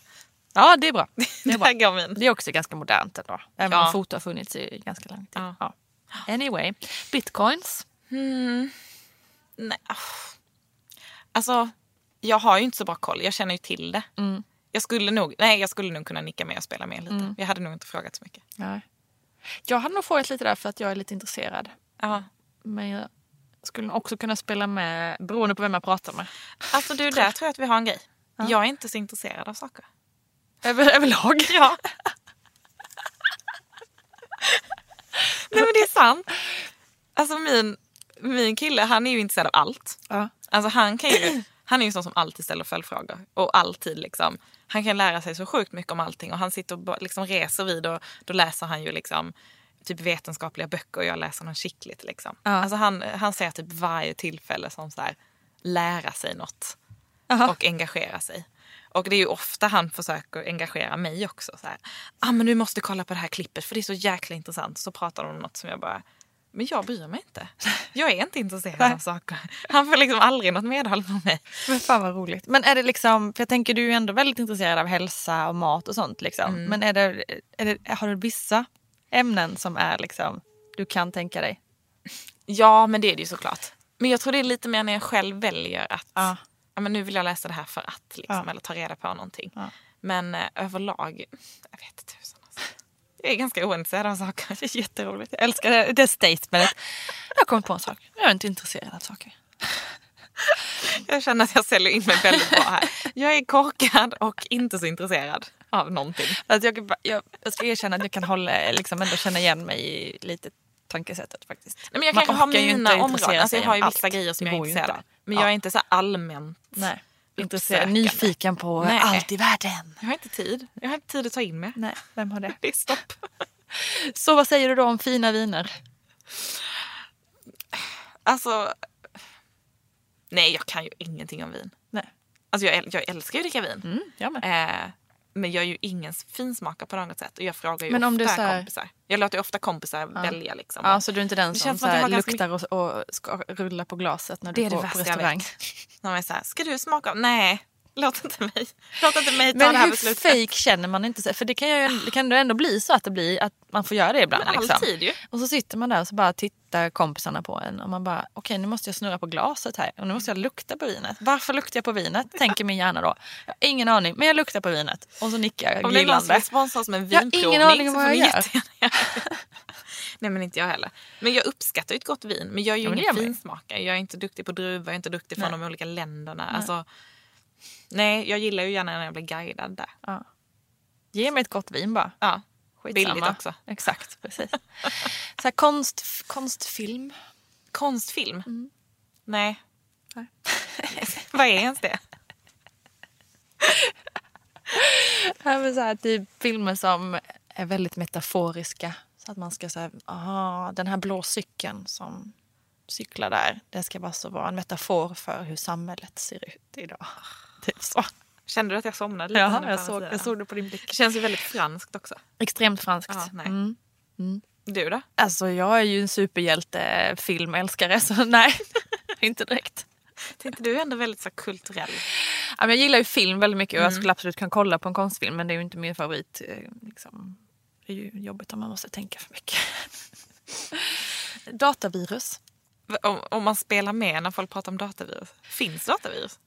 Ja, det är bra. Det är, bra.
Där går min.
Det är också ganska modernt ändå. Även
Ja.
om foto har funnits i ganska lång tid.
Ja.
Anyway, bitcoins.
Nej. ah. Alltså, jag har ju inte så bra koll. Jag känner ju till det.
Mm.
Jag skulle nog, nej, jag skulle nog kunna nicka med och spela med lite. Jag hade nog inte frågat så mycket.
Nej. Jag hade nog frågat lite där för att jag är lite intresserad.
Ja.
Men jag skulle också kunna spela med beroende på vem jag pratar med.
Alltså du, där tror jag att vi har en grej. Jag är inte så intresserad av saker.
Över, överlag.
Ja. Nej men det är sant. Alltså min, min kille han är ju intresserad av allt.
Ja.
Alltså han kan ju, han är ju en sån som alltid ställer följdfrågor. Och alltid liksom. Han kan lära sig så sjukt mycket om allting. Och han sitter och liksom reser vid och då läser han ju liksom typ vetenskapliga böcker och jag läser någon skickligt liksom.
Ja.
Alltså han, han ser typ varje tillfälle som så här, lära sig något
Aha.
och engagera sig. Och det är ju ofta han försöker engagera mig också. Så här, ah, men du måste kolla på det här klippet för det är så jäkla intressant. Så pratar de om något som jag bara, men jag bryr mig inte. Jag är inte intresserad av saker. Han får liksom aldrig något medhåll från mig.
Men fan vad roligt. Men är det liksom, för jag tänker du är ju ändå väldigt intresserad av hälsa och mat och sånt liksom. Men är det, är det, har du vissa ämnen som är liksom, du kan tänka dig?
Ja, men det är det ju såklart. Men jag tror det är lite mer när jag själv väljer att
Ja.
ja, men nu vill jag läsa det här för att. Liksom,
Ja.
Eller ta reda på någonting.
Ja.
Men eh, överlag, jag vet inte Alltså. Jag är ganska ointresserad av saker.
Det är jätteroligt. Jag älskar det, det statementet. Jag har kommit på en sak. Jag är inte intresserad av saker.
Jag känner att jag säljer in mig väldigt bra här. Jag är korkad och inte så intresserad av någonting.
Att jag, jag, jag ska erkänna att jag kan hålla, liksom ändå känna igen mig i lite tankesättet faktiskt.
Nej, men jag
Man orkar ju
mina områden. Alltså, jag har ju vissa
allt.
grejer som jag är intresserad av. Men
Ja.
jag är inte så allmänt
Nej. Intresserad, nyfiken på
Nej.
allt i världen.
Jag har inte tid. Jag har inte tid att ta in mig.
Nej, vem har det?
Det är stopp.
Så vad säger du då om fina viner?
Alltså... Nej, jag kan ju ingenting om vin.
Nej.
Alltså jag, jag älskar ju att dricka vin.
Mm, jag med.
Eh, men jag är ju ingen finsmakare på något sätt. Och jag frågar ju
Men om
ofta
det är här-
kompisar. Jag låter ofta kompisar välja liksom.
Ja, så du är inte den
Det
som så
som
luktar och, och ska rulla på glaset när
Det
du
är det
går på
värsta jag vet. När man är så här, ska du smaka? av-" Nej, låt inte mig. Låt inte mig ta
Men
det här
hur
beslutet.
fake känner man inte? så- För det kan ju det kan ändå bli så att det blir att man får göra det ibland.
Men
liksom.
alltid ju.
Och så sitter man där och så bara tittar kompisarna på en och man bara okej nu måste jag snurra på glaset här och nu måste jag lukta på vinet. Varför luktar jag på vinet? Tänker min hjärna då. Jag har ingen aning men jag luktar på vinet och så nickar jag
Om det är någon som vill sponsra oss med en
Jag har
vinprovning
ingen aning om vad jag gör.
Nej men inte jag heller. Men jag uppskattar ju ett gott vin. Men jag är ju
Ja, men
ingen finsmakare. Jag är inte duktig på druvor, jag är inte duktig från
Nej.
de olika länderna. Alltså, nej, jag gillar ju gärna när jag blir guidad där.
Ja. Ge mig ett gott vin bara.
Ja.
Skitsamma.
Billigt också.
Exakt, precis. Så här, konst, konstfilm.
Konstfilm? Nej.
Nej.
Vad är ens det?
Ja, men så här, typ filmer som är väldigt metaforiska. Så att man ska säga, aha, den här blå cykeln som cyklar där. Det ska bara så vara en metafor för hur samhället ser ut idag. Typ så.
Kände du att jag somnade lite?
Ja, jag såg, jag såg det på din blick.
Det känns ju väldigt franskt också.
Extremt franskt.
Ja, nej.
Mm.
Du då?
Alltså jag är ju en superhjältefilmälskare så nej, inte direkt.
Tänkte du är ändå väldigt så kulturell.
Ja, Jag gillar ju film väldigt mycket och
Mm.
jag skulle absolut kunna kolla på en konstfilm men det är ju inte min favorit. eh, Liksom. Det är ju jobbigt om man måste tänka för mycket. Datavirus.
Om, om man spelar med när folk pratar om datavirus. Finns datavirus?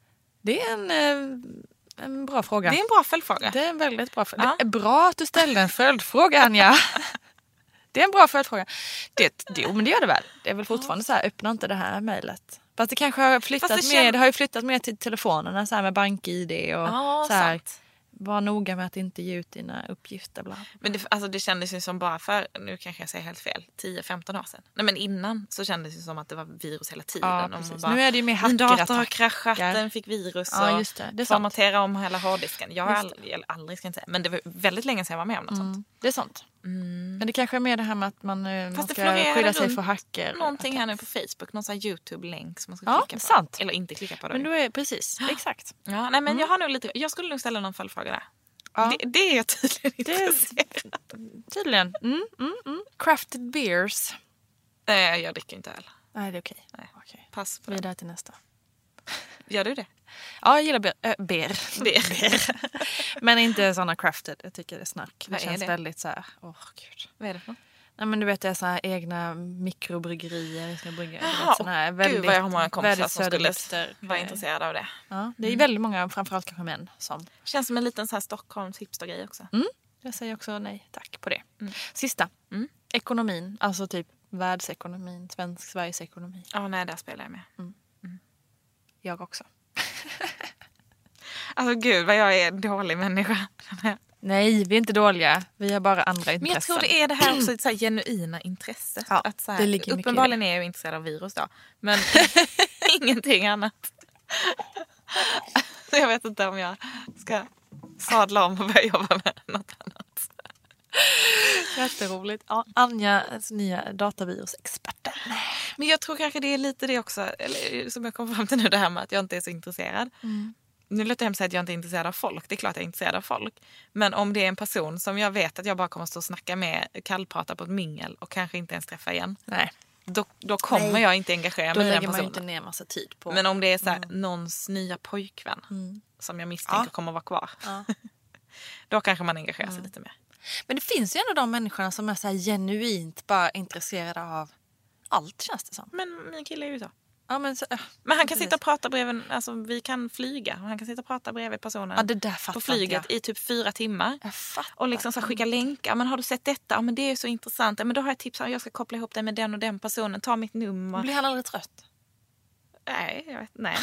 Det är en, eh, en bra fråga.
Det är en bra följdfråga.
Det är en väldigt bra fråga.
Ja.
Det är bra att du ställde en följdfråga Anja. Det är en bra följdfråga. Det, det, jo men det gör det väl. Det är väl fortfarande så här, öppna inte det här mejlet. Fast det kanske har flyttat
det
mer,
känns-
det har ju flyttat mer till telefonerna så här med bank-id och
Ja,
så här,
sant.
Var noga med att inte ge ut dina uppgifter. Bla.
Men det, alltså det kändes ju som bara för, nu kanske jag säger helt fel, 10-15 år sedan. Nej men innan så kändes det som att det var virus hela tiden.
Ja, precis.
bara,
Nu är det ju mer
Min dator har
hackerattacker.
kraschat, den fick virus
Ja, just det. Det är sant.
formatera om hela hårddisken. Jag har aldrig, aldrig ska jag inte säga, men det var väldigt länge sedan jag var med om något sånt.
Det är sånt. Men det kanske är mer det här med att man, eh, man ska skydda sig för hacker.
Någonting här nu på Facebook, någon sån här YouTube-länk som man ska
Ja,
klicka på.
sant.
Eller inte klicka på. Då.
Men då är precis, exakt.
ja, nej, men jag, har nog lite, jag skulle nog ställa någon följdfråga där.
Ja.
Det, det är jag tydligen intresserad
Tydligen. Mm, mm, mm. Crafted beers.
Nej, jag dricker inte öl.
Nej, det är okej.
Nej.
Okej.
Pass på.
Vidare till nästa.
Gör du det?
Ja, jag gillar ber. Äh, ber.
Ber.
Men inte såna crafted. Jag tycker det är snack. Det
Vad är
känns
det?
väldigt så här, åh gud.
Vad är det för något?
Nej men du vet det är så här egna mikrobryggerier.
Jaha,
såna här väldigt,
Gud vad jag har många kompisar som skulle vara intresserade av det.
Ja, det är väldigt många, framförallt kanske män, som
Känns som en liten så här Stockholms hipstergrej också.
Jag säger också nej tack på det.
Mm.
Sista. Ekonomin, alltså typ världsekonomin, svensk Sveriges ekonomi.
Ja, nej, där spelar jag med.
Jag också.
Alltså gud vad jag är en dålig människa.
Nej, vi är inte dåliga. Vi har bara andra intressen.
Men jag tror det är det här också, så här genuina intresset.
Ja,
att så här,
det
uppenbarligen är jag intresserad av virus då. Men ingenting annat. Jag vet inte om jag ska sadla om och börja jobba med något.
Jätteroligt. Ja, Anja, alltså, nya datavirusexperten.
Men jag tror kanske det är lite det också, eller, som jag kom fram till nu, det här med att jag inte är så intresserad. Nu låter det hemskt att säga att jag inte är intresserad av folk. Det är klart jag är intresserad av folk. Men om det är en person som jag vet att jag bara kommer att stå och snacka med, kallprata på ett mingel och kanske inte ens träffa igen.
Nej,
Då, då kommer
Nej.
jag inte engagera
då
mig i den
lägger man ju
personen.
inte ner massa tid på.
Men om det är så här, någons nya pojkvän som jag misstänker
Ja.
kommer att vara kvar.
Ja.
Då kanske man engagerar sig lite mer.
Men det finns ju ändå de människorna som är så genuint bara intresserade av allt känns det som.
Men min kille är ju så.
Ja, men, så, äh,
Men han kan
precis.
sitta och prata bredvid, alltså vi kan flyga och han kan sitta och prata bredvid personen
Ja,
på flyget
jag.
i typ fyra timmar. Och liksom så skicka länkar. Men har du sett detta? Ja, men det är så intressant. Ja, men då har jag tips. Ja, Jag ska koppla ihop dig med den och den personen. Ta mitt nummer.
Blir han aldrig trött?
Nej, jag vet, nej.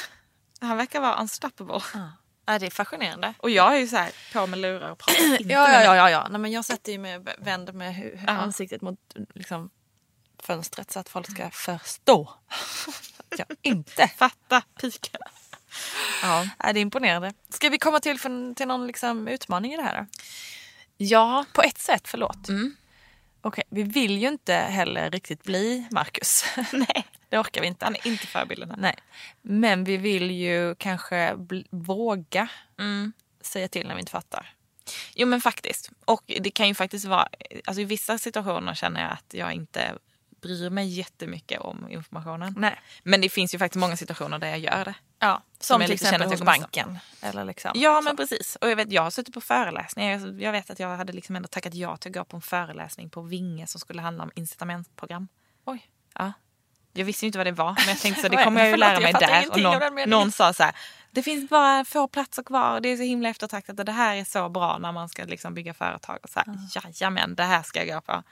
Han verkar vara unstoppable.
Ja. Ja, det är fascinerande.
Och jag är ju så här på med lurar och pratar inte
Ja, ja, ja. ja, ja. Nej, men jag sätter ju med, vänder med hu-
Ja.
ansiktet mot liksom, fönstret så att folk ska förstå att jag inte...
Fatta piken.
Ja. Nej, det är imponerande. Ska vi komma till, för, till någon liksom, utmaning i det här? Då?
Ja.
På ett sätt, förlåt.
Mm.
Okej, vi vill ju inte heller riktigt bli Marcus.
Nej.
Det orkar vi inte.
Han är inte förebilden.
Nej. Men vi vill ju kanske våga
Mm.
säga till när vi inte fattar.
Jo men faktiskt. Och det kan ju faktiskt vara, alltså i vissa situationer känner jag att jag inte bryr mig jättemycket om informationen.
Nej.
Men det finns ju faktiskt många situationer där jag gör det.
Ja,
Som
som till exempel hos banken. Eller liksom.
Ja men precis. Och jag, vet, jag har suttit på föreläsningar. Jag, vet att jag hade liksom ändå tackat ja till att gå på en föreläsning på Vinge som skulle handla om incitamentsprogram.
Oj.
Ja. Jag visste ju inte vad det var men jag tänkte så det kommer jag ju lära mig där. Och någon, någon sa så här, det finns bara få platser kvar och det är så himla eftertraktat och det här är så bra när man ska liksom bygga företag. Och så här, Jajamän, det här ska jag gå på.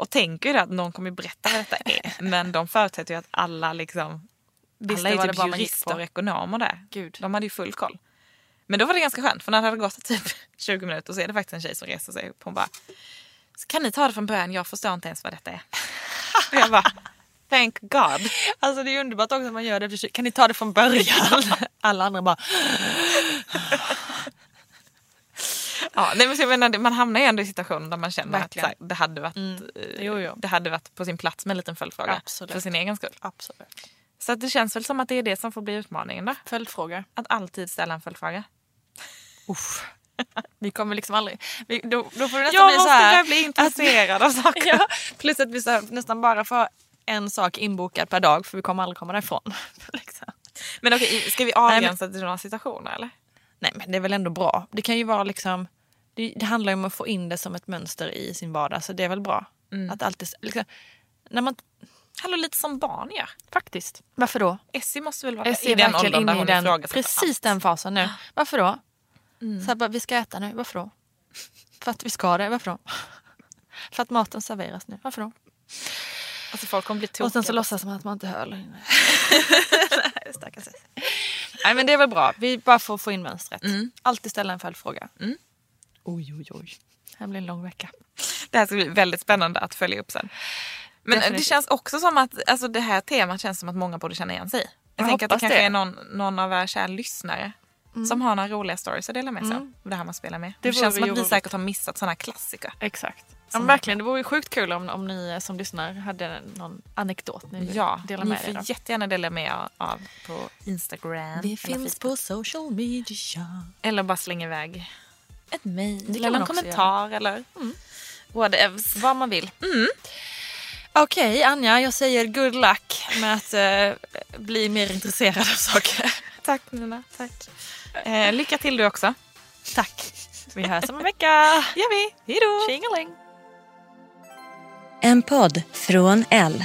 Och tänker ju att någon kommer berätta vad detta är. Men de förutsätter ju att alla liksom
Visste
alla är typ jurister och ekonomer där.
Gud.
De hade ju full koll. Men då var det ganska skönt för när det hade gått typ 20 minuter så är det faktiskt en tjej som reser sig upp. Hon bara, kan ni ta det från början? Jag förstår inte ens vad detta är. och jag bara, thank God.
Alltså det är underbart också att man gör det. Kan ni ta det från början? Alla andra bara...
Ja, nej, men jag menar, man hamnar ju ändå i situationen där man känner
Verkligen.
att här, det, hade varit,
Mm.
eh,
Jo, jo.
det hade varit på sin plats med en liten följdfråga.
Absolut.
För sin egen skull.
Absolut.
Så det känns väl som att det är det som får bli utmaningen då.
Följdfråga.
Att alltid ställa en följdfråga.
Uff. Vi kommer liksom aldrig... Vi, då, då får det nästan
Jag
bli så
måste
här...
börja bli intresserad av saker.
ja, plus att vi så här, nästan bara får en sak inbokad per dag för vi kommer aldrig komma därifrån. liksom.
Men okej, ska vi avgränsa till några situationer eller?
Nej men det är väl ändå bra. Det kan ju vara liksom... Det, det handlar ju om att få in det som ett mönster i sin vardag så det är väl bra. Att alltid... Liksom, när man...
Hallå, lite som barn gör.
Faktiskt. Varför då?
Essie måste väl vara
Jag
i den åldern där hon
den,
ifrågasätter
precis den fasen nu. Varför då? Så här, bara, vi ska äta nu, varför då? För att vi ska det, varför då? För att maten serveras nu, varför då?
Alltså folk kommer bli tokiga.
Och sen så låtsas man att man inte hör längre. Nej. Nej men det är väl bra, vi bara får få in mönstret. Alltid ställa en följdfråga. Oj oj oj. Det här blir en lång vecka.
Det här ska bli väldigt spännande att följa upp sen. Men
Definitivt.
det känns också som att alltså det här temat känns som att många borde känna igen sig. Jag,
Jag
tänker att det kanske
det.
är någon, någon av våra kära lyssnare som har några roliga stories att dela med sig av. Det här man spelar med. Det,
Det
känns som att
roligt.
säkert har missat sådana klassiker.
Exakt. Ja, verkligen, det vore ju sjukt kul om, om ni som lyssnar hade någon anekdot ni vill
Ja,
dela
ni
med
får
er av.
jättegärna dela med er av på Instagram. eller Facebook.
på social media.
Eller bara slänga iväg ett mejl
Det
eller en kommentar eller whatevs.
Vad man vill. Okej Anja, jag säger good luck med att eh, bli mer intresserad av saker.
Tack Nina, tack. Eh, lycka till du också.
Tack. Vi hörs om en vecka.
gör vi. Hej då!
En podd från L.